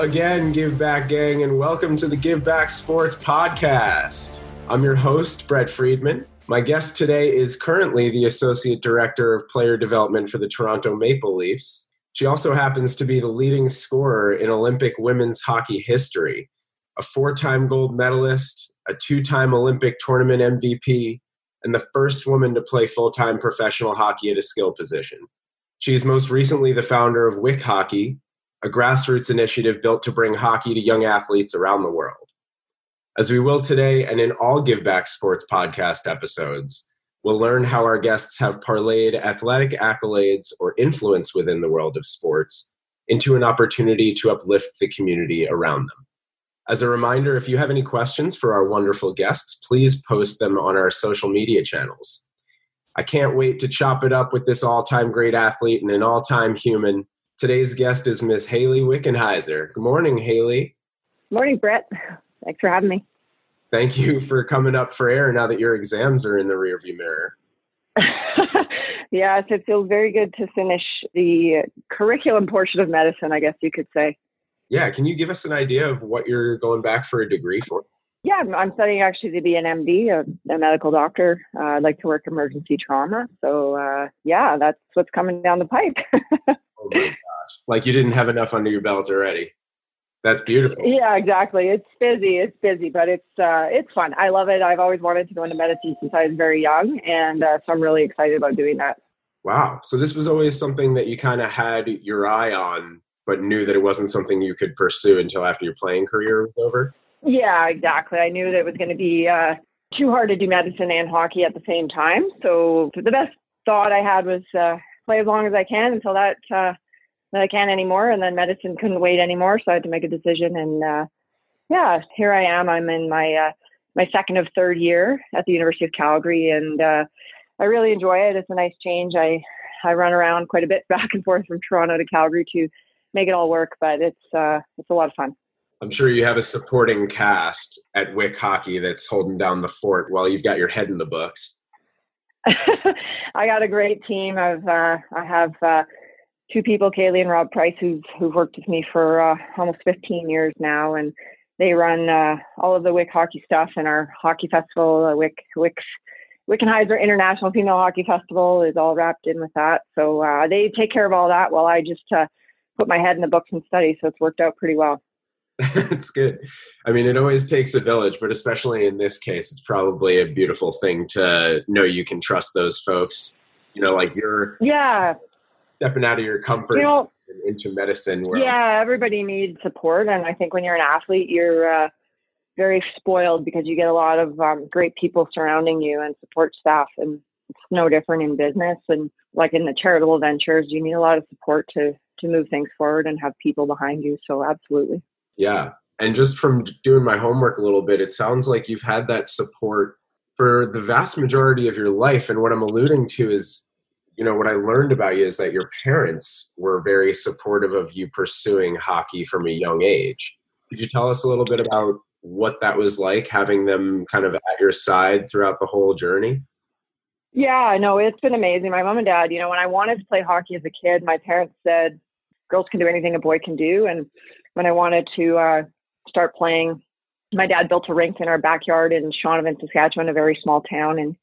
again, Give Back Gang, and welcome to the Give Back Sports Podcast. I'm your host, Brett Friedman. My guest today is currently the Associate Director of Player Development for the Toronto Maple Leafs. She also happens to be the leading scorer in Olympic women's hockey history, a four time gold medalist, a two time Olympic tournament MVP, and the first woman to play full time professional hockey at a skill position. She's most recently the founder of WIC Hockey, a grassroots initiative built to bring hockey to young athletes around the world. As we will today and in all Give Back Sports podcast episodes, we'll learn how our guests have parlayed athletic accolades or influence within the world of sports into an opportunity to uplift the community around them. As a reminder, if you have any questions for our wonderful guests, please post them on our social media channels. I can't wait to chop it up with this all time great athlete and an all time human. Today's guest is Miss Hayley Wickenheiser. Good morning, Hayley. Morning, Brett. Thanks for having me. Thank you for coming up for air now that your exams are in the rearview mirror. yes, it feels very good to finish the curriculum portion of medicine, I guess you could say. Yeah, can you give us an idea of what you're going back for a degree for? Yeah, I'm studying actually to be an MD, a, a medical doctor. Uh, I'd like to work emergency trauma. So, uh, yeah, that's what's coming down the pipe. oh my gosh. Like you didn't have enough under your belt already. That's beautiful. Yeah, exactly. It's busy. It's busy, but it's uh, it's fun. I love it. I've always wanted to go into medicine since I was very young, and uh, so I'm really excited about doing that. Wow. So this was always something that you kind of had your eye on but knew that it wasn't something you could pursue until after your playing career was over? Yeah, exactly. I knew that it was going to be uh, too hard to do medicine and hockey at the same time. So the best thought I had was uh, play as long as I can until that uh, that I can't anymore, and then medicine couldn't wait anymore. So I had to make a decision, and uh, yeah, here I am. I'm in my uh, my second of third year at the University of Calgary, and uh, I really enjoy it. It's a nice change. I I run around quite a bit back and forth from Toronto to Calgary to make it all work. But it's uh, it's a lot of fun. I'm sure you have a supporting cast at Wick Hockey that's holding down the fort while you've got your head in the books. I got a great team. I've uh, I have uh, two people, Kaylee and Rob Price, who've who've worked with me for uh, almost 15 years now, and they run uh, all of the Wick hockey stuff and our hockey festival, uh, WIC WIC Wickenheiser International Female Hockey Festival is all wrapped in with that. So uh, they take care of all that while I just uh, put my head in the books and study. So it's worked out pretty well. it's good. I mean, it always takes a village, but especially in this case, it's probably a beautiful thing to know you can trust those folks. You know, like you're yeah stepping out of your comfort you know, into medicine. Yeah, everybody needs support, and I think when you're an athlete, you're uh, very spoiled because you get a lot of um, great people surrounding you and support staff, and it's no different in business and like in the charitable ventures. You need a lot of support to to move things forward and have people behind you. So absolutely. Yeah. And just from doing my homework a little bit, it sounds like you've had that support for the vast majority of your life. And what I'm alluding to is, you know, what I learned about you is that your parents were very supportive of you pursuing hockey from a young age. Could you tell us a little bit about what that was like having them kind of at your side throughout the whole journey? Yeah, no, it's been amazing. My mom and dad, you know, when I wanted to play hockey as a kid, my parents said, girls can do anything a boy can do. And when I wanted to uh, start playing, my dad built a rink in our backyard in Shaunavon, Saskatchewan, a very small town in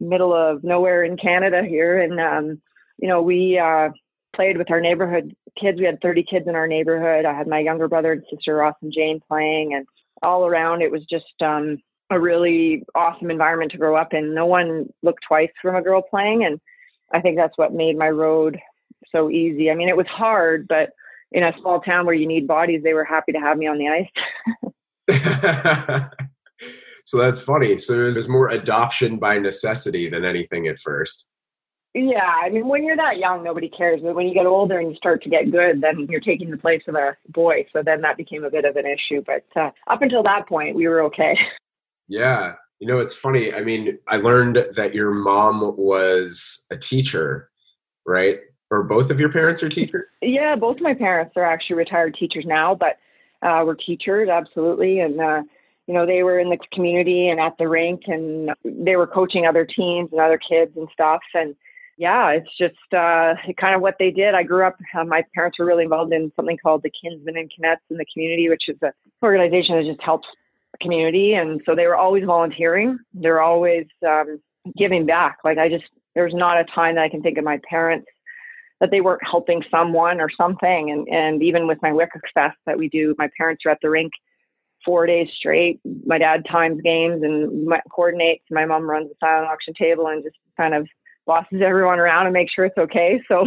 middle of nowhere in Canada here. And, um, you know, we uh, played with our neighborhood kids. We had 30 kids in our neighborhood. I had my younger brother and sister, Ross and Jane, playing. And all around, it was just um, a really awesome environment to grow up in. No one looked twice from a girl playing. And I think that's what made my road so easy. I mean, it was hard, but in a small town where you need bodies, they were happy to have me on the ice. so that's funny. So it was more adoption by necessity than anything at first. Yeah, I mean, when you're that young, nobody cares. But when you get older and you start to get good, then you're taking the place of a boy. So then that became a bit of an issue. But uh, up until that point, we were okay. Yeah. You know, it's funny. I mean, I learned that your mom was a teacher, right? Or both of your parents are teachers? Yeah, both of my parents are actually retired teachers now, but uh, were teachers absolutely, and uh, you know they were in the community and at the rink, and they were coaching other teams and other kids and stuff. And yeah, it's just uh, kind of what they did. I grew up, uh, my parents were really involved in something called the Kinsmen and Kinettes in the community, which is an organization that just helps community. And so they were always volunteering. They're always um, giving back. Like I just, there's not a time that I can think of my parents that they weren't helping someone or something. And, and even with my Wicker Fest that we do, my parents are at the rink four days straight. My dad times games and coordinates. My mom runs the silent auction table and just kind of bosses everyone around and makes sure it's okay. So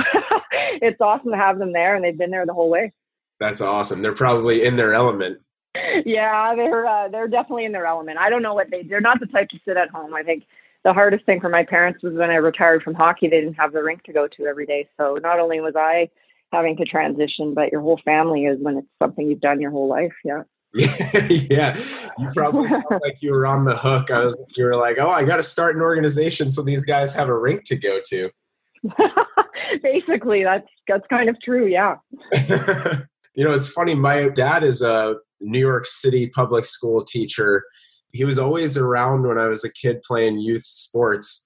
it's awesome to have them there, and they've been there the whole way. That's awesome. They're probably in their element. Yeah, they're uh, they're definitely in their element. I don't know what they. They're not the type to sit at home. I think the hardest thing for my parents was when I retired from hockey. They didn't have the rink to go to every day. So not only was I having to transition, but your whole family is when it's something you've done your whole life. Yeah. yeah, you probably felt like you were on the hook. I was, you were like, oh, I got to start an organization so these guys have a rink to go to. Basically, that's that's kind of true. Yeah. you know, it's funny. My dad is a New York City public school teacher. He was always around when I was a kid playing youth sports,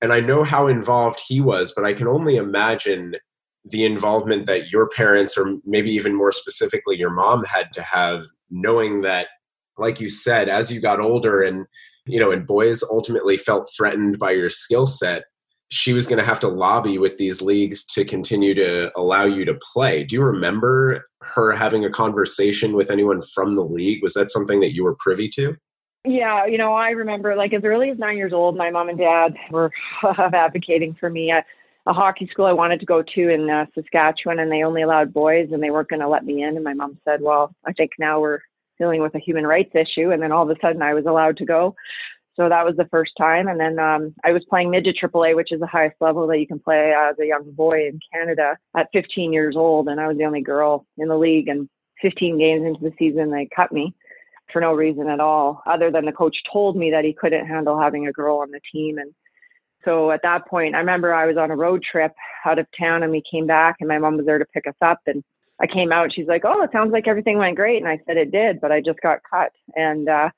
and I know how involved he was. But I can only imagine the involvement that your parents, or maybe even more specifically, your mom, had to have knowing that like you said as you got older and you know and boys ultimately felt threatened by your skill set she was going to have to lobby with these leagues to continue to allow you to play do you remember her having a conversation with anyone from the league was that something that you were privy to yeah, you know, I remember like as early as nine years old, my mom and dad were advocating for me. a hockey school I wanted to go to in uh, Saskatchewan, and they only allowed boys, and they weren't going to let me in. And my mom said, "Well, I think now we're dealing with a human rights issue. And then all of a sudden I was allowed to go. So that was the first time. And then um, I was playing mid midget AAA, which is the highest level that you can play as a young boy in Canada at 15 years old. And I was the only girl in the league. And 15 games into the season, they cut me for no reason at all, other than the coach told me that he couldn't handle having a girl on the team. And so at that point, I remember I was on a road trip out of town and we came back and my mom was there to pick us up. And I came out, and she's like, "Oh, it sounds like everything went great," and I said it did, but I just got cut. And uh,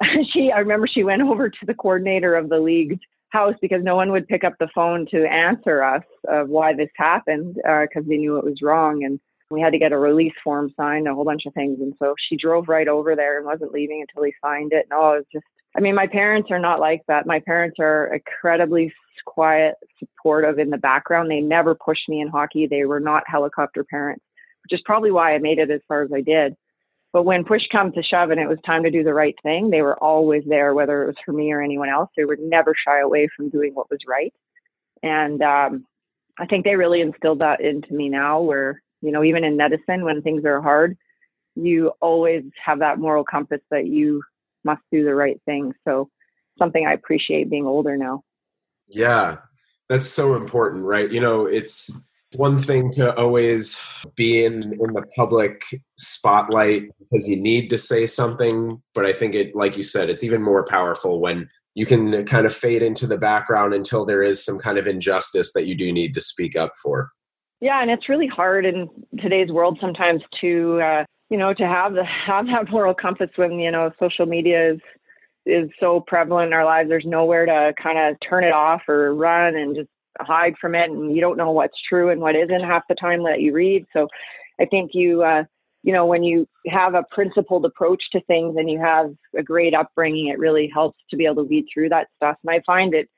she, I remember she went over to the coordinator of the league's house because no one would pick up the phone to answer us of why this happened because uh, they knew it was wrong, and we had to get a release form signed, a whole bunch of things. And so she drove right over there and wasn't leaving until he signed it. And oh, it was just, I mean, my parents are not like that. My parents are incredibly quiet, supportive in the background. They never pushed me in hockey. They were not helicopter parents which is probably why I made it as far as I did. But when push comes to shove and it was time to do the right thing, they were always there, whether it was for me or anyone else. They would never shy away from doing what was right. And um, I think they really instilled that into me now, where, you know, even in medicine, when things are hard, you always have that moral compass that you must do the right thing. So, something I appreciate being older now. Yeah, that's so important, right? You know, it's one thing to always be in in the public spotlight because you need to say something but i think it like you said it's even more powerful when you can kind of fade into the background until there is some kind of injustice that you do need to speak up for yeah and it's really hard in today's world sometimes to uh, you know to have the have that moral compass when you know social media is is so prevalent in our lives there's nowhere to kind of turn it off or run and just hide from it and you don't know what's true and what isn't half the time that you read. So I think you, uh, you know, when you have a principled approach to things and you have a great upbringing, it really helps to be able to weed through that stuff. And I find it,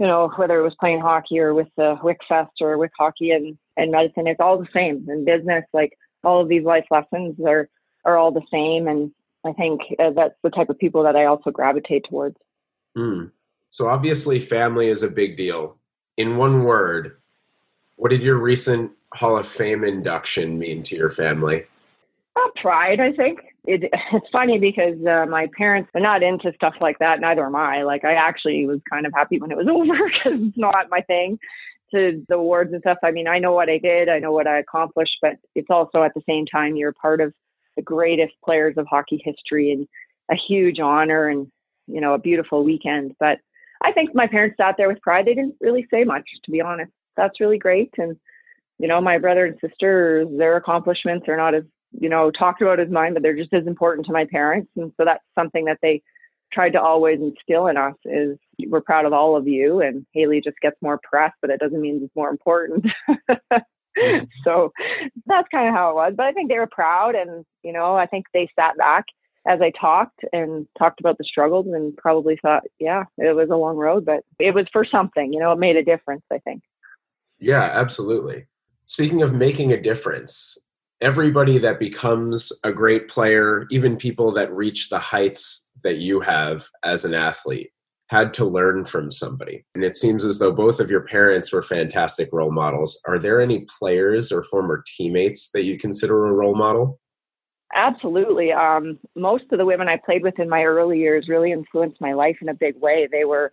you know, whether it was playing hockey or with the Wick Fest or with hockey and, and medicine, it's all the same. In business, like all of these life lessons are, are all the same. And I think uh, that's the type of people that I also gravitate towards. Mm. So obviously family is a big deal in one word, what did your recent Hall of Fame induction mean to your family? Uh, pride, I think. It, it's funny because uh, my parents are not into stuff like that. Neither am I. Like, I actually was kind of happy when it was over because it's not my thing to the awards and stuff. I mean, I know what I did, I know what I accomplished, but it's also at the same time, you're part of the greatest players of hockey history and a huge honor and, you know, a beautiful weekend. But I think my parents sat there with pride. They didn't really say much, to be honest. That's really great. And, you know, my brother and sister, their accomplishments are not as, you know, talked about as mine, but they're just as important to my parents. And so that's something that they tried to always instill in us is we're proud of all of you and Hayley just gets more press, but it doesn't mean it's more important. Mm-hmm. so that's kind of how it was. But I think they were proud and, you know, I think they sat back as I talked and talked about the struggles and probably thought, yeah, it was a long road, but it was for something, you know, it made a difference, I think. Yeah, absolutely. Speaking of making a difference, everybody that becomes a great player, even people that reach the heights that you have as an athlete, had to learn from somebody. And it seems as though both of your parents were fantastic role models. Are there any players or former teammates that you consider a role model? Absolutely. Um, most of the women I played with in my early years really influenced my life in a big way. They were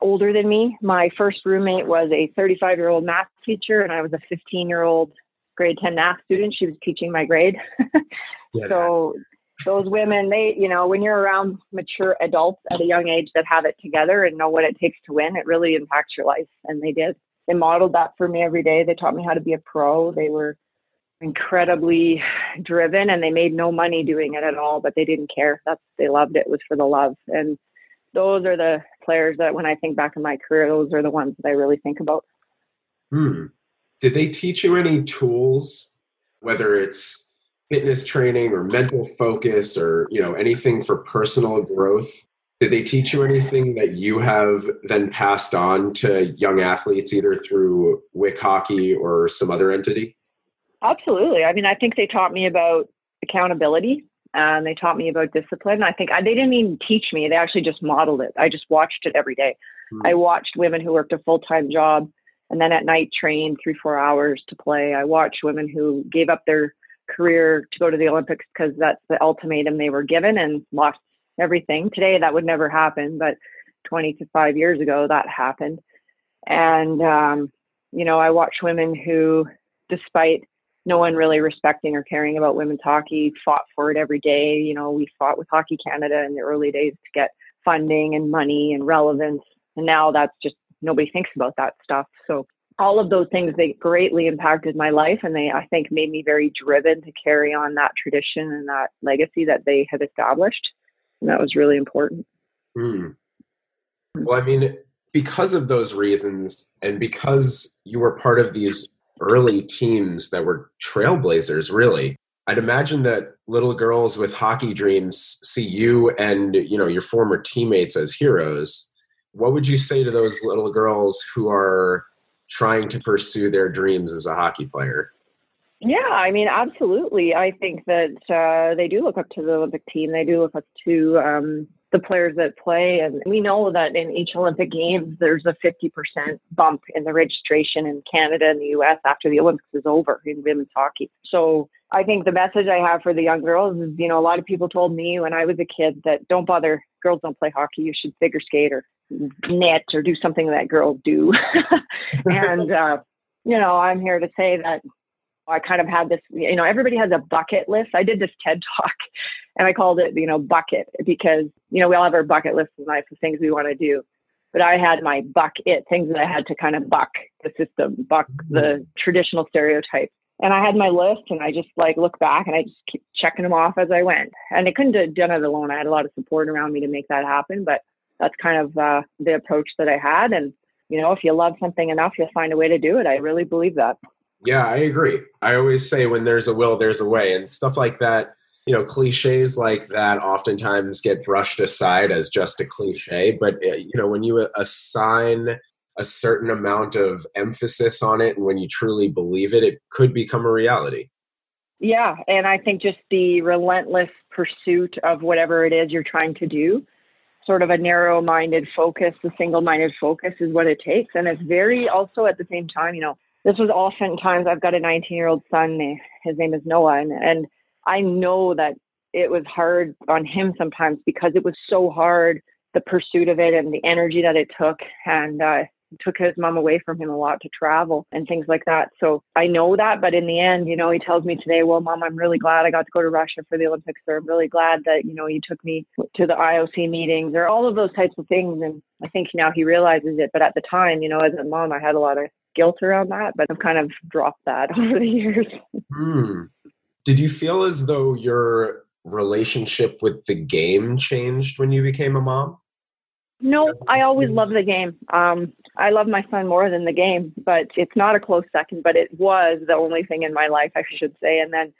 older than me. My first roommate was a 35 year old math teacher, and I was a 15 year old grade 10 math student. She was teaching my grade. yeah, so those women, they, you know, when you're around mature adults at a young age that have it together and know what it takes to win, it really impacts your life. And they did. They modeled that for me every day. They taught me how to be a pro. They were incredibly driven and they made no money doing it at all, but they didn't care. That's they loved it. it was for the love. And those are the players that when I think back in my career, those are the ones that I really think about. Hmm. Did they teach you any tools, whether it's fitness training or mental focus or you know anything for personal growth? Did they teach you anything that you have then passed on to young athletes, either through WIC hockey or some other entity? Absolutely. I mean, I think they taught me about accountability and they taught me about discipline. I think I, they didn't even teach me; they actually just modeled it. I just watched it every day. Mm-hmm. I watched women who worked a full time job and then at night trained three four hours to play. I watched women who gave up their career to go to the Olympics because that's the ultimatum they were given and lost everything. Today that would never happen, but 20 to five years ago that happened. And um, you know, I watched women who, despite no one really respecting or caring about women's hockey fought for it every day. You know, we fought with Hockey Canada in the early days to get funding and money and relevance. And now that's just nobody thinks about that stuff. So all of those things they greatly impacted my life and they I think made me very driven to carry on that tradition and that legacy that they had established. And that was really important. Mm. Well, I mean, because of those reasons and because you were part of these early teams that were trailblazers, really. I'd imagine that little girls with hockey dreams see you and you know your former teammates as heroes. What would you say to those little girls who are trying to pursue their dreams as a hockey player? Yeah, I mean, absolutely. I think that uh, they do look up to the Olympic team. They do look up to um, the players that play. And we know that in each Olympic Games, there's a 50% bump in the registration in Canada and the US after the Olympics is over in women's hockey. So I think the message I have for the young girls is, you know, a lot of people told me when I was a kid that don't bother, girls don't play hockey, you should figure skate or knit or do something that girls do. and, uh, you know, I'm here to say that I kind of had this, you know, everybody has a bucket list. I did this TED talk and I called it, you know, bucket because, you know, we all have our bucket list in life of things we want to do. But I had my buck it, things that I had to kind of buck the system, buck the traditional stereotypes. And I had my list and I just like look back and I just keep checking them off as I went. And I couldn't have done it alone. I had a lot of support around me to make that happen. But that's kind of uh, the approach that I had. And, you know, if you love something enough, you'll find a way to do it. I really believe that. Yeah, I agree. I always say when there's a will, there's a way, and stuff like that. You know, cliches like that oftentimes get brushed aside as just a cliche. But uh, you know, when you assign a certain amount of emphasis on it, and when you truly believe it, it could become a reality. Yeah, and I think just the relentless pursuit of whatever it is you're trying to do, sort of a narrow-minded focus, a single-minded focus, is what it takes, and it's very also at the same time, you know this was oftentimes I've got a 19 year old son. His name is Noah, and, and I know that it was hard on him sometimes because it was so hard the pursuit of it and the energy that it took, and uh, took his mom away from him a lot to travel and things like that. So I know that, but in the end, you know, he tells me today, "Well, mom, I'm really glad I got to go to Russia for the Olympics, or I'm really glad that you know you took me to the IOC meetings, or all of those types of things." And I think now he realizes it, but at the time, you know, as a mom, I had a lot of guilt around that, but I've kind of dropped that over the years. Hmm. Did you feel as though your relationship with the game changed when you became a mom? No, I always love the game. Um, I love my son more than the game, but it's not a close second. But it was the only thing in my life, I should say. And then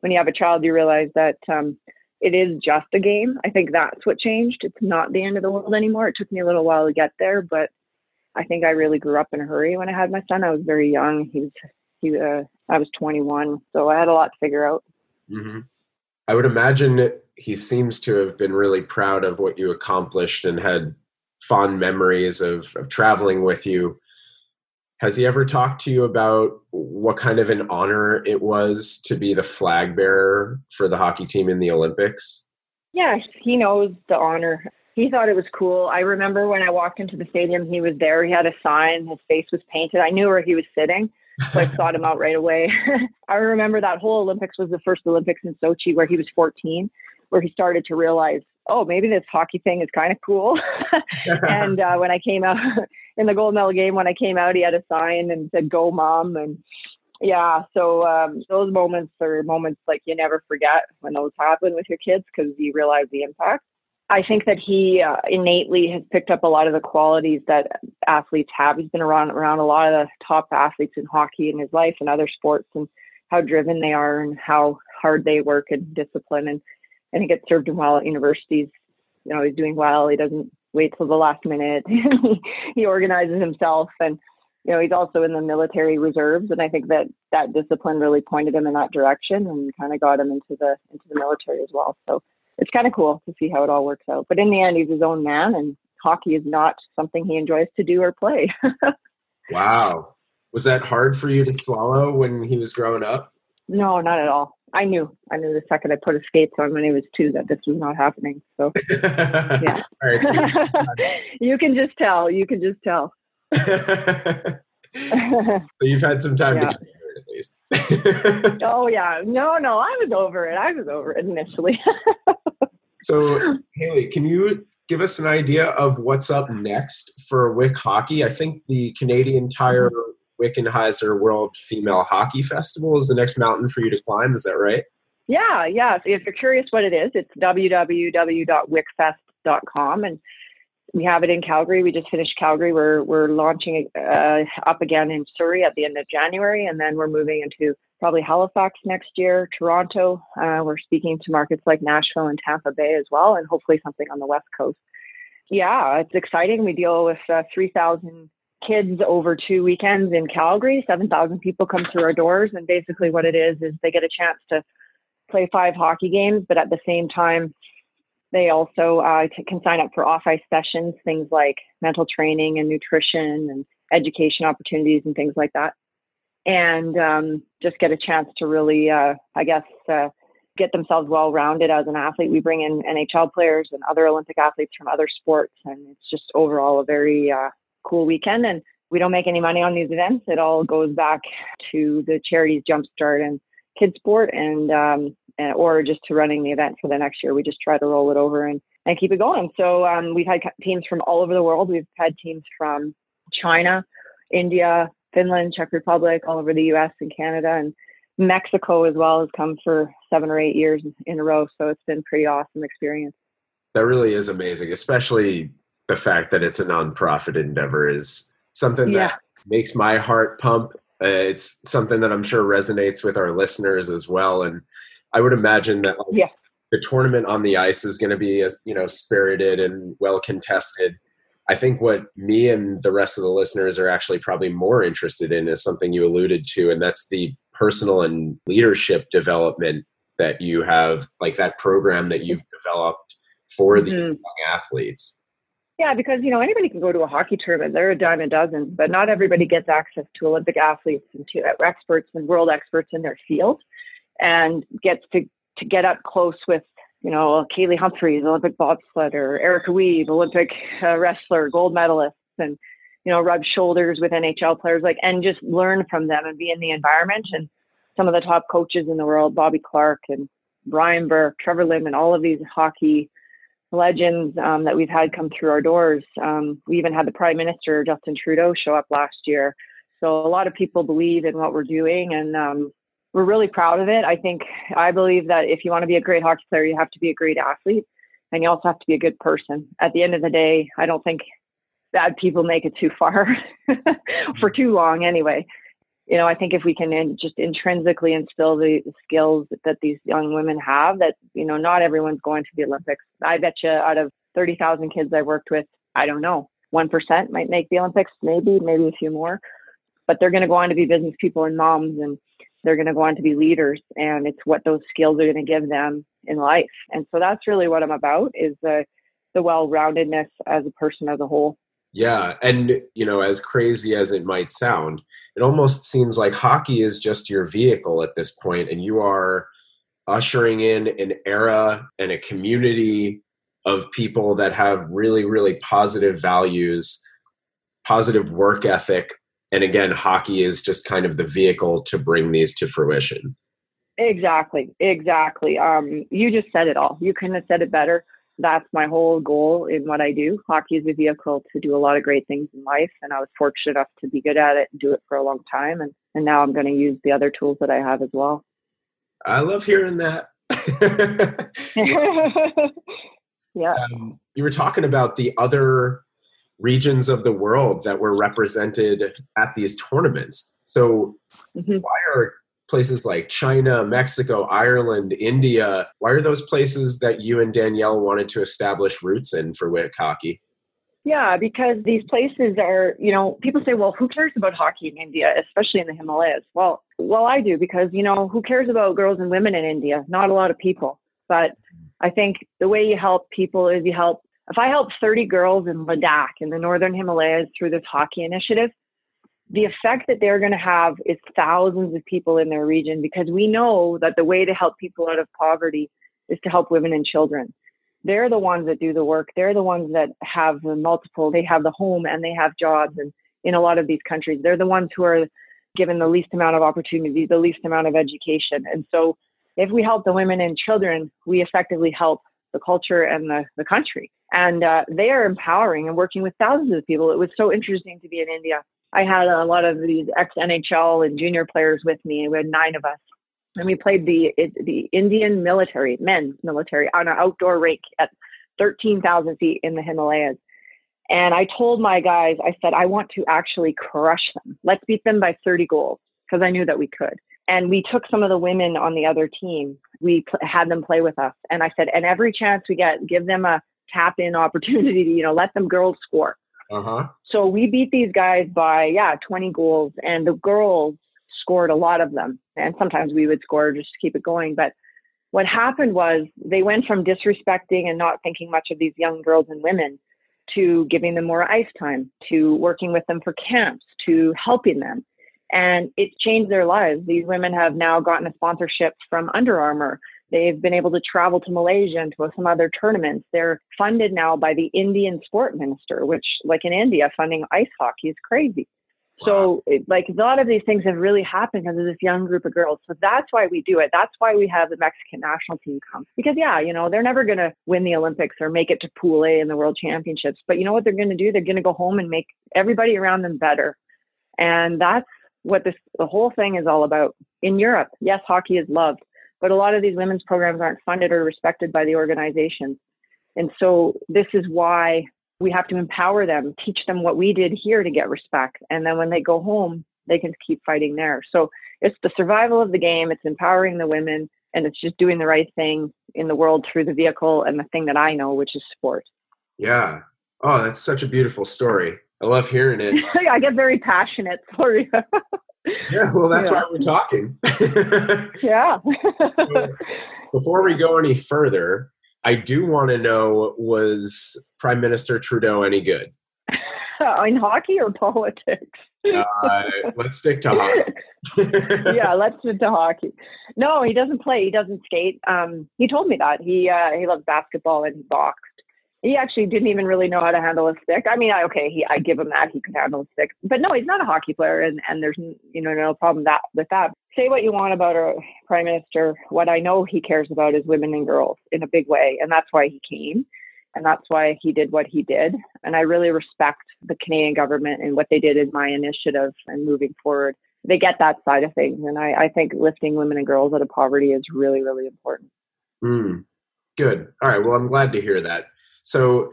when you have a child, you realize that um, it is just a game. I think that's what changed. It's not the end of the world anymore. It took me a little while to get there, but I think I really grew up in a hurry when I had my son. I was very young. He was he uh, I was 21, so I had a lot to figure out. Mm-hmm. I would imagine he seems to have been really proud of what you accomplished and had fond memories of, of traveling with you. Has he ever talked to you about what kind of an honor it was to be the flag bearer for the hockey team in the Olympics? Yes, he knows the honor. He thought it was cool. I remember when I walked into the stadium, he was there. He had a sign, his face was painted. I knew where he was sitting. So I sought him out right away. I remember that whole Olympics was the first Olympics in Sochi where he was 14, where he started to realize, oh, maybe this hockey thing is kind of cool. and uh, when I came out in the gold medal game, when I came out, he had a sign and said, go mom. And yeah, so um, those moments are moments like you never forget when those happen with your kids because you realize the impact. I think that he uh, innately has picked up a lot of the qualities that athletes have. He's been around around a lot of the top athletes in hockey in his life and other sports, and how driven they are and how hard they work and discipline. And I think it served him well at universities. You know, he's doing well. He doesn't wait till the last minute. he organizes himself, and you know, he's also in the military reserves. And I think that that discipline really pointed him in that direction and kind of got him into the into the military as well. So it's kind of cool to see how it all works out. But in the end, he's his own man, and hockey is not something he enjoys to do or play. wow. Was that hard for you to swallow when he was growing up? No, not at all. I knew. I knew the second I put his skates on when he was two that this was not happening. So, yeah. right, so you can just tell. You can just tell. so you've had some time yeah. to get over it at least. oh yeah, no, no, I was over it. I was over it initially. so Hayley, can you give us an idea of what's up next for Wick Hockey? I think the Canadian Tire mm-hmm. Wickenheiser World Female Hockey Festival is the next mountain for you to climb. Is that right? Yeah, yeah. If you're curious what it is, it's www.wickfest.com and we have it in Calgary. We just finished Calgary. We're we're launching uh, up again in Surrey at the end of January, and then we're moving into probably Halifax next year, Toronto. Uh, we're speaking to markets like Nashville and Tampa Bay as well, and hopefully something on the West Coast. Yeah, it's exciting. We deal with uh, 3,000 kids over two weekends in Calgary. 7,000 people come through our doors, and basically what it is is they get a chance to play five hockey games, but at the same time they also uh, can sign up for off ice sessions, things like mental training and nutrition and education opportunities and things like that. And um, just get a chance to really, uh, I guess, uh, get themselves well rounded as an athlete. We bring in NHL players and other Olympic athletes from other sports, and it's just overall a very uh, cool weekend. And we don't make any money on these events. It all goes back to the charities Jumpstart and Kids Sport, and um, or just to running the event for the next year. We just try to roll it over and, and keep it going. So um, we've had teams from all over the world. We've had teams from China, India, Finland, Czech Republic, all over the US and Canada, and Mexico as well has come for seven or eight years in a row. So it's been pretty awesome experience. That really is amazing, especially the fact that it's a nonprofit endeavor is something that makes my heart pump. Uh, it's something that I'm sure resonates with our listeners as well. And I would imagine that like, yeah. the tournament on the ice is going to be as you know spirited and well contested. I think what me and the rest of the listeners are actually probably more interested in is something you alluded to, and that's the personal and leadership development that you have, like that program that you've developed for mm-hmm. these young athletes. Yeah, because you know anybody can go to a hockey tournament. They're a dime a dozen, but not everybody gets access to Olympic athletes and to experts and world experts in their field and gets to, to get up close with, you know, Kaillie Humphries, Olympic bobsledder, Erica Wiebe, Olympic uh, wrestler, gold medalist, and, you know, rub shoulders with NHL players, like, and just learn from them and be in the environment. And some of the top coaches in the world, Bobby Clarke and Brian Burke, Trevor Lim, and all of these hockey legends um, that we've had come through our doors. Um, we even had the Prime Minister, Justin Trudeau, show up last year. So a lot of people believe in what we're doing, and um, we're really proud of it. I think I believe that if you want to be a great hockey player, you have to be a great athlete and you also have to be a good person. At the end of the day, I don't think bad people make it too far for too long anyway. You know, I think if we can in, just intrinsically instill the, skills that these young women have, that, you know, not everyone's going to the Olympics. I bet you out of 30,000 kids I worked with, I don't know, 1% might make the Olympics, maybe, maybe a few more. But they're going to go on to be business people and moms, and they're going to go on to be leaders. And it's what those skills are going to give them in life. And so that's really what I'm about is the, the well-roundedness as a person as a whole. Yeah. And, you know, as crazy as it might sound, it almost seems like hockey is just your vehicle at this point, and you are ushering in an era and a community of people that have really, really positive values, positive work ethic. And again, hockey is just kind of the vehicle to bring these to fruition. Exactly, exactly. Um, you just said it all. You couldn't have said it better. That's my whole goal in what I do. Hockey is a vehicle to do a lot of great things in life, and I was fortunate enough to be good at it and do it for a long time. And and now I'm going to use the other tools that I have as well. I love hearing that. yeah. Um, you were talking about the other regions of the world that were represented at these tournaments. So, mm-hmm. why are places like China, Mexico, Ireland, India, why are those places that you and Danielle wanted to establish roots in for WIC hockey? Yeah, because these places are, you know, people say, well, who cares about hockey in India, especially in the Himalayas? Well, well, I do because, you know, who cares about girls and women in India? Not a lot of people. But I think the way you help people is you help. If I help 30 girls in Ladakh in the northern Himalayas through this hockey initiative, the effect that they're going to have is thousands of people in their region because we know that the way to help people out of poverty is to help women and children. They're the ones that do the work. They're the ones that have the multiple, they have the home and they have jobs. And in a lot of these countries, they're the ones who are given the least amount of opportunity, the least amount of education. And so if we help the women and children, we effectively help the culture and the, the country. And uh, they are empowering and working with thousands of people. It was so interesting to be in India I had a lot of these ex NHL and junior players with me. We had nine of us, and we played the the Indian military, men's military, on an outdoor rink at 13,000 feet in the Himalayas. And I told my guys, I said, I want to actually crush them. Let's beat them by 30 goals because I knew that we could. And we took some of the women on the other team. We pl- had them play with us. And I said, and every chance we get, give them a tap in opportunity to, you know, let them girls score. Uh-huh. So we beat these guys by, yeah, 20 goals. And the girls scored a lot of them. And sometimes we would score just to keep it going. But what happened was they went from disrespecting and not thinking much of these young girls and women to giving them more ice time, to working with them for camps, to helping them. And it's changed their lives. These women have now gotten a sponsorship from Under Armour. They've been able to travel to Malaysia and to some other tournaments. They're funded now by the Indian sport minister, which, like in India, funding ice hockey is crazy. So, like, a lot of these things have really happened because of this young group of girls. So that's why we do it. That's why we have the Mexican national team come. Because, yeah, you know, they're never going to win the Olympics or make it to Pool A in the World Championships. But you know what they're going to do? They're going to go home and make everybody around them better. And that's what this the whole thing is all about. In Europe, yes, hockey is loved, but a lot of these women's programs aren't funded or respected by the organizations. And so this is why we have to empower them, teach them what we did here to get respect. And then when they go home, they can keep fighting there. So it's the survival of the game, it's empowering the women, and it's just doing the right thing in the world through the vehicle and the thing that I know, which is sport. Yeah. Oh, that's such a beautiful story. I love hearing it. I get very passionate. Sorry. yeah, well, that's yeah. why we're talking. yeah. so before we go any further, I do want to know was Prime Minister Trudeau any good? In hockey or politics? uh, let's stick to hockey. yeah, let's stick to hockey. No, he doesn't play. He doesn't skate. Um, he told me that he uh, he loves basketball and he boxed he actually didn't even really know how to handle a stick. I mean, I, okay, he, I give him that he could handle a stick, but no, he's not a hockey player, and and there's you know no problem that with that. Say what you want about our prime minister. What I know he cares about is women and girls in a big way, and that's why he came, and that's why he did what he did. And I really respect the Canadian government and what they did in my initiative and moving forward. they get that side of things. And I, I think lifting women and girls out of poverty is really, really important. Mm, good. All right. Well, I'm glad to hear that. So,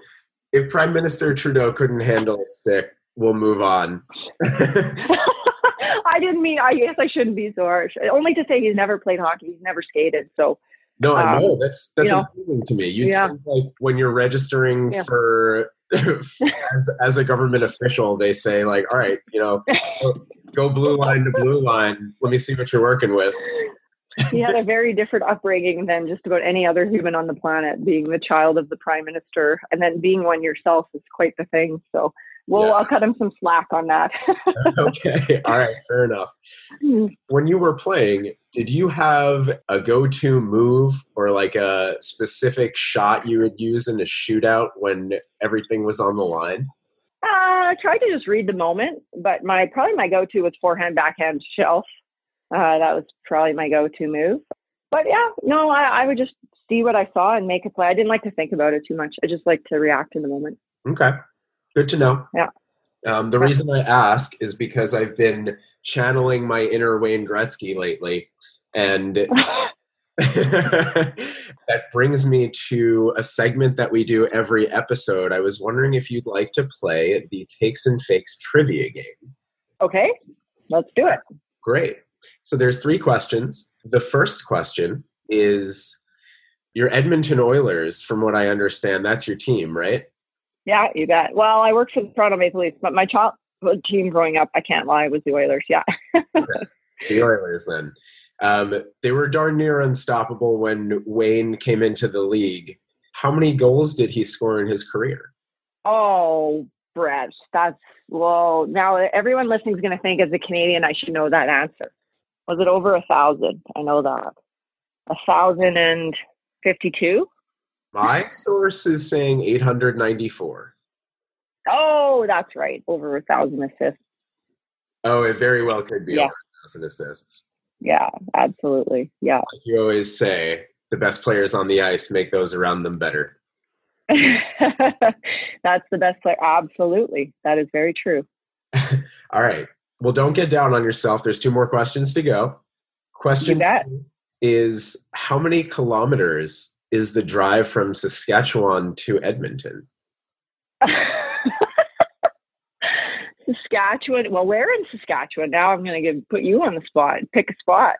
if Prime Minister Trudeau couldn't handle a stick, we'll move on. I didn't mean. I guess I shouldn't be so harsh. Only to say he's never played hockey. He's never skated. So no, I know um, that's that's you know, amazing to me. You yeah. think like when you're registering yeah. for as as a government official, they say like, all right, you know, go, go blue line to blue line. Let me see what you're working with. He had a very different upbringing than just about any other human on the planet. Being the child of the prime minister and then being one yourself is quite the thing. So well, yeah. I'll cut him some slack on that. okay. All right. Fair enough. When you were playing, did you have a go to move or like a specific shot you would use in a shootout when everything was on the line? Uh, I tried to just read the moment, but my probably my go to was forehand, backhand, shelf. Uh, that was probably my go to move. But yeah, no, I, I would just see what I saw and make a play. I didn't like to think about it too much. I just like to react in the moment. Okay. Good to know. Yeah. Um, the reason I ask is because I've been channeling my inner Wayne Gretzky lately. And that brings me to a segment that we do every episode. I was wondering if you'd like to play the Takes and Fakes trivia game. Okay, let's do it. Great. So there's three questions. The first question is your Edmonton Oilers, from what I understand, that's your team, right? Yeah, you bet. Well, I worked for the Toronto Maple Leafs, but my childhood team growing up, I can't lie, was the Oilers. Yeah. okay. The Oilers, then. Um, they were darn near unstoppable when Wayne came into the league. How many goals did he score in his career? Oh, Brett, that's well. Now everyone listening is going to think, as a Canadian, I should know that answer. Was it over a thousand? I know that. A thousand and fifty-two. My source is saying 894. Oh, that's right. Over a thousand assists. Oh, it very well could be yeah. over a thousand assists. Yeah, absolutely. Yeah. Like you always say, the best players on the ice make those around them better. that's the best player. Absolutely. That is very true. All right. Well, don't get down on yourself. There's two more questions to go. Question is how many kilometers is the drive from Saskatchewan to Edmonton? Saskatchewan. Well, where in Saskatchewan? Now I'm going to put you on the spot. Pick a spot.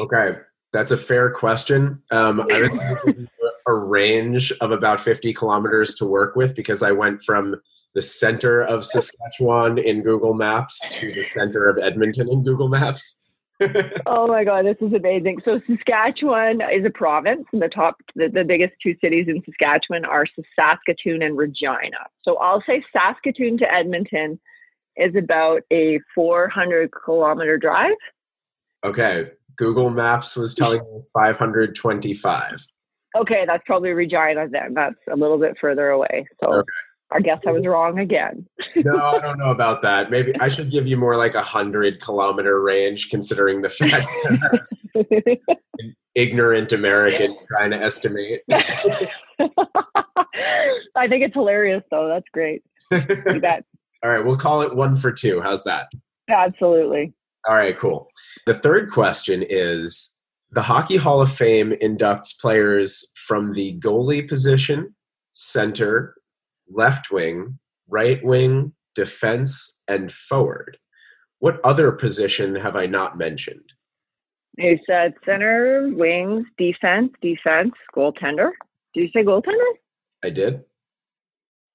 Okay, that's a fair question. Um, I was a range of about 50 kilometers to work with because I went from the center of Saskatchewan in Google Maps to the center of Edmonton in Google Maps. oh my god, this is amazing. So Saskatchewan is a province, and the top, the, the biggest two cities in Saskatchewan are Saskatoon and Regina. So I'll say Saskatoon to Edmonton is about a 400 kilometer drive. Okay, Google Maps was telling me 525. Okay, that's probably Regina then. That's a little bit further away. So okay. I guess I was wrong again. no, I don't know about that. Maybe I should give you more like a hundred kilometer range, considering the fact that an ignorant American trying to estimate. I think it's hilarious, though. That's great. All right, we'll call it one for two. How's that? Absolutely. All right, cool. The third question is the Hockey Hall of Fame inducts players from the goalie position, center, left wing, right wing, defense, and forward. What other position have I not mentioned? You said center, wings, defense, defense, goaltender. Did you say goaltender? I did.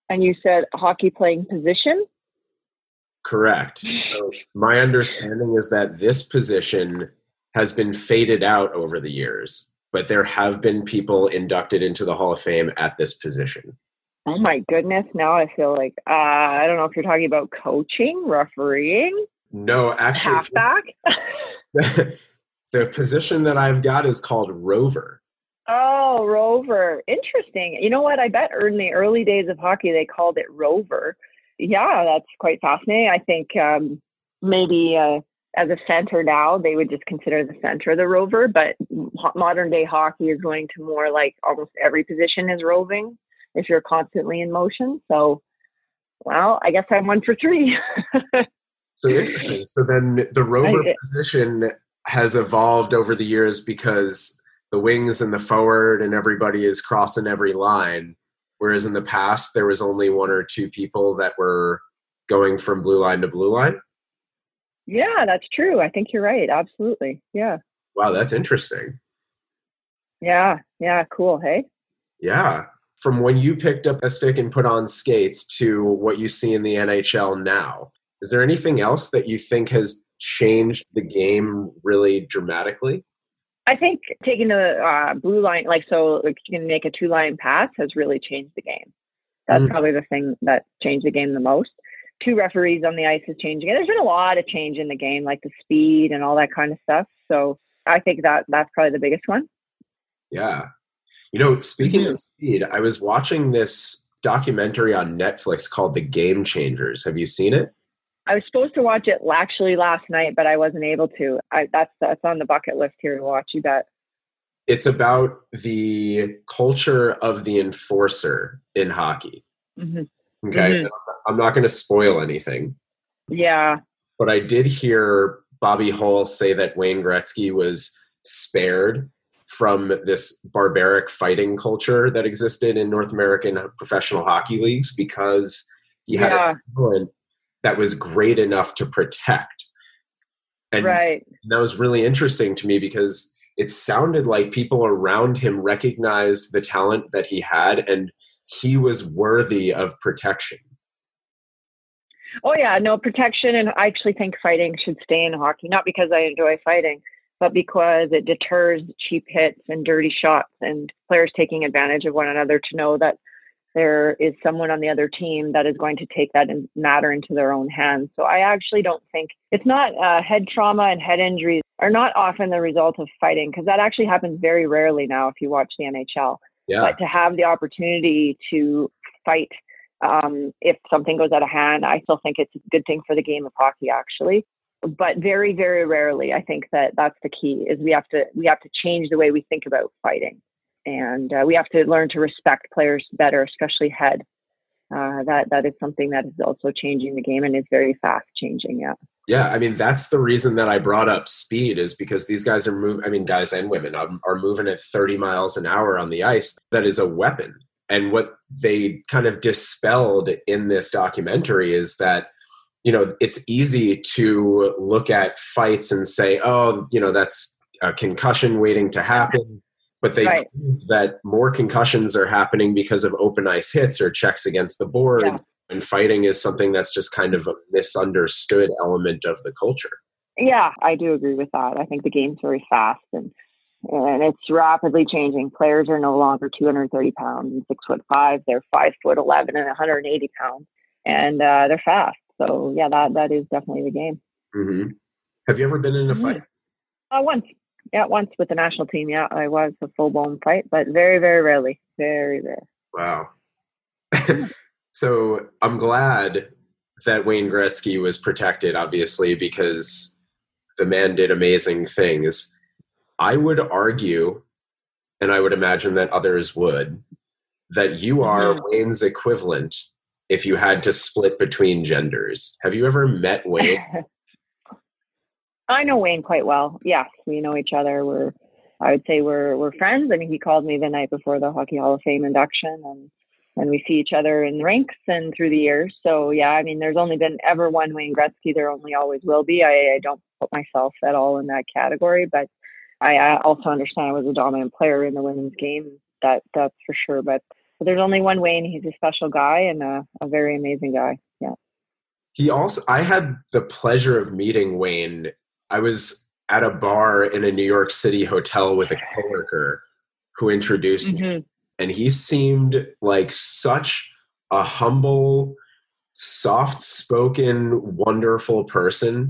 And you said hockey playing position? Correct. So my understanding is that this position has been faded out over the years, but there have been people inducted into the Hall of Fame at this position. Oh my goodness! Now I feel like uh, I don't know if you're talking about coaching, refereeing. No, actually, halfback. the, position that I've got is called rover. Oh, rover! Interesting. You know what? I bet in the early days of hockey they called it rover. Yeah, that's quite fascinating. I think um, maybe uh, as a center now they would just consider the center the rover, but modern day hockey is going to more like almost every position is roving if you're constantly in motion. So, well, I guess I'm one for three. So interesting. So then the rover I- position has evolved over the years because the wings and the forward and everybody is crossing every line. Whereas in the past, there was only one or two people that were going from blue line to blue line. Yeah, that's true. I think you're right. Absolutely. Yeah. Wow, that's interesting. Yeah. Yeah. Cool. Hey. Yeah. From when you picked up a stick and put on skates to what you see in the NHL now, is there anything else that you think has changed the game really dramatically? I think taking the uh, blue line, like so, like you can make a two line pass, has really changed the game. That's Mm. probably the thing that changed the game the most. Two referees on the ice is changing it. There's been a lot of change in the game, like the speed and all that kind of stuff. So I think that that's probably the biggest one. Yeah. You know, speaking of speed, I was watching this documentary on Netflix called The Game Changers. Have you seen it? I was supposed to watch it actually last night, but I wasn't able to. I, that's that's on the bucket list here to watch. You bet. It's about the culture of the enforcer in hockey. hmm Okay. Mhm. I'm not going to spoil anything, Yeah. but I did hear Bobby Hull say that Wayne Gretzky was spared from this barbaric fighting culture that existed in North American professional hockey leagues because he had Yeah. a talent that was great enough to protect. And right. that was really interesting to me because it sounded like people around him recognized the talent that he had and he was worthy of protection. Oh yeah, no protection, and I actually think fighting should stay in hockey. Not because I enjoy fighting, but because it deters cheap hits and dirty shots, and players taking advantage of one another to know that there is someone on the other team that is going to take that in, matter into their own hands. So I actually don't think it's not uh, head trauma and head injuries are not often the result of fighting because that actually happens very rarely now if you watch the NHL Yeah. but to have the opportunity to fight um, if something goes out of hand, I still think it's a good thing for the game of hockey, actually. But very, very rarely, I think that that's the key. Is we have to we have to change the way we think about fighting, and uh, we have to learn to respect players better, especially head. Uh, that that is something that is also changing the game and is very fast changing. Yeah. Yeah, I mean that's the reason that I brought up speed is because these guys are moving. I mean, guys and women are, are moving at 30 miles an hour on the ice. That is a weapon. And what they kind of dispelled in this documentary is that you know it's easy to look at fights and say, oh, you know, that's a concussion waiting to happen. But they Right. that more concussions are happening because of open ice hits or checks against the boards. Yeah. And fighting is something that's just kind of a misunderstood element of the culture. Yeah, I do agree with that. I think the game's very fast and and it's rapidly changing. Players are no longer 230 pounds and six foot five; they're five foot 11 and 180 pounds, and uh, they're fast. So yeah, that that is definitely the game. hmm Have you ever been in a fight? Uh, once, yeah, once with the national team. Yeah, I was a full blown fight, but very, very rarely, very rare. Wow. so I'm glad that Wayne Gretzky was protected, obviously, because the man did amazing things. I would argue, and I would imagine that others would, that you are Mhm. Wayne's equivalent if you had to split between genders. Have you ever met Wayne? I know Wayne quite well. Yes, we know each other. We're, I would say we're we're friends. I mean, he called me the night before the Hockey Hall of Fame induction, and and we see each other in rinks and through the years. So yeah, I mean, there's only been ever one Wayne Gretzky. There only always will be. I, I don't put myself at all in that category, but I, I also understand I was a dominant player in the women's game. That that's for sure. But, but there's only one Wayne. He's a special guy and a, a very amazing guy. Yeah. He also, I had the pleasure of meeting Wayne. I was at a bar in a New York City hotel with a coworker who introduced me, Mhm. and he seemed like such a humble, soft spoken, wonderful person.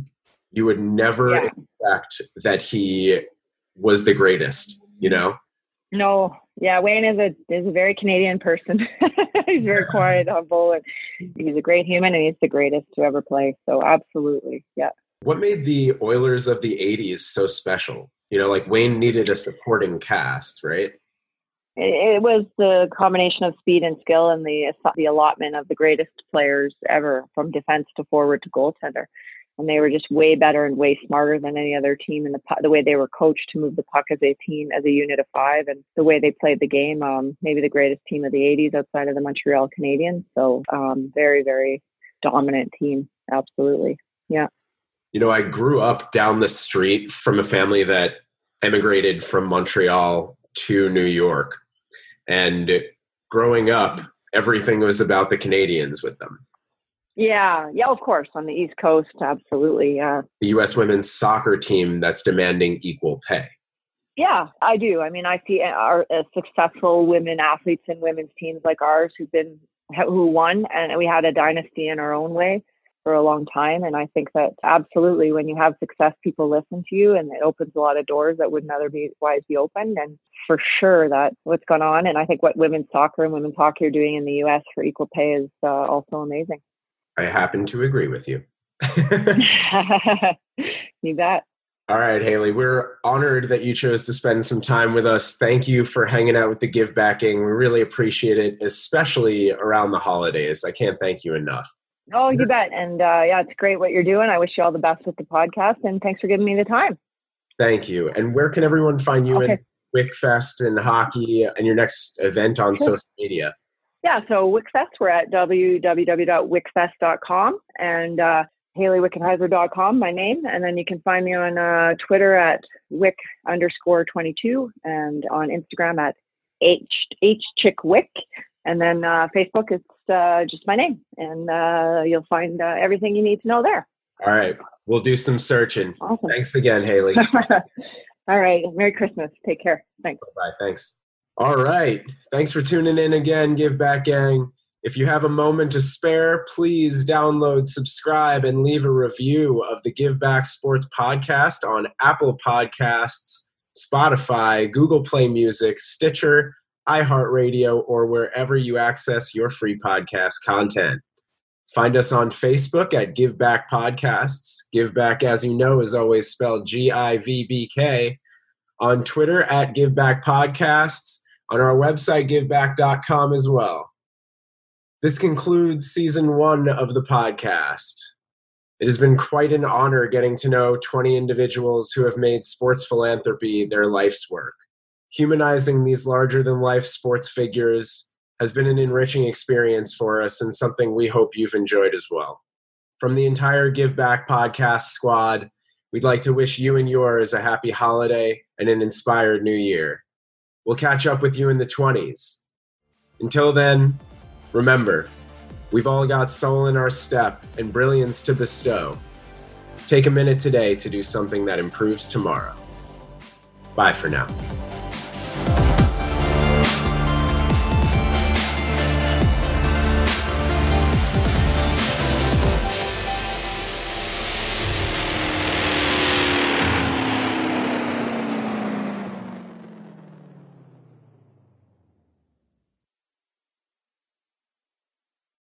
You would never Yeah. expect that he was the greatest, you know? No, yeah, Wayne is a is a very Canadian person. he's very quiet, humble, and he's a great human, and he's the greatest to ever play. So absolutely, yeah. What made the Oilers of the 80s so special? You know, like Wayne needed a supporting cast, right? It, it was the combination of speed and skill, and the the allotment of the greatest players ever, from defense to forward to goaltender. And they were just way better and way smarter than any other team. And the the way they were coached to move the puck as a team, as a unit of five, and the way they played the game, um, maybe the greatest team of the '80s outside of the Montreal Canadiens. So um, very, very dominant team. Absolutely, yeah. You know, I grew up down the street from a family that emigrated from Montreal to New York, and growing up, everything was about the Canadiens with them. Yeah, yeah, of course, on the East Coast, absolutely. Yeah. The U.S. women's soccer team that's demanding equal pay. Yeah, I do. I mean, I see our uh, successful women athletes and women's teams like ours who've been who won, and we had a dynasty in our own way for a long time. And I think that absolutely, when you have success, people listen to you, and it opens a lot of doors that wouldn't otherwise be opened. And for sure, that what's gone on, and I think what women's soccer and women's hockey are doing in the U.S. for equal pay is uh, also amazing. I happen to agree with you. you bet. All right, Hayley, we're honored that you chose to spend some time with us. Thank you for hanging out with the Give Back Gang. We really appreciate it, especially around the holidays. I can't thank you enough. Oh, you bet. And uh, yeah, it's great what you're doing. I wish you all the best with the podcast, and thanks for giving me the time. Thank you. And where can everyone find you okay. in WickFest and hockey and your next event on social media? Yeah, so WickFest, we're at www.wickfest.com and uh, HayleyWickenheiser.com, my name. And then you can find me on uh, Twitter at wick underscore 22 and on Instagram at H, H Chick Wick. And then uh, Facebook, it's uh, just my name. And uh, you'll find uh, everything you need to know there. All right. We'll do some searching. Awesome. Thanks again, Hayley. All right. Merry Christmas. Take care. Thanks. Bye. Thanks. All right. Thanks for tuning in again, Give Back Gang. If you have a moment to spare, please download, subscribe, and leave a review of the Give Back Sports podcast on Apple Podcasts, Spotify, Google Play Music, Stitcher, iHeartRadio, or wherever you access your free podcast content. Find us on Facebook at Give Back Podcasts. Give Back, as you know, is always spelled G I V B K. On Twitter at Give Back Podcasts on our website, giveback.com, as well. This concludes season one of the podcast. It has been quite an honor getting to know 20 individuals who have made sports philanthropy their life's work. Humanizing these larger than life sports figures has been an enriching experience for us and something we hope you've enjoyed as well. From the entire Give Back podcast squad, we'd like to wish you and yours a happy holiday and an inspired new year. We'll catch up with you in the 20s. Until then, remember, we've all got soul in our step and brilliance to bestow. Take a minute today to do something that improves tomorrow. Bye for now.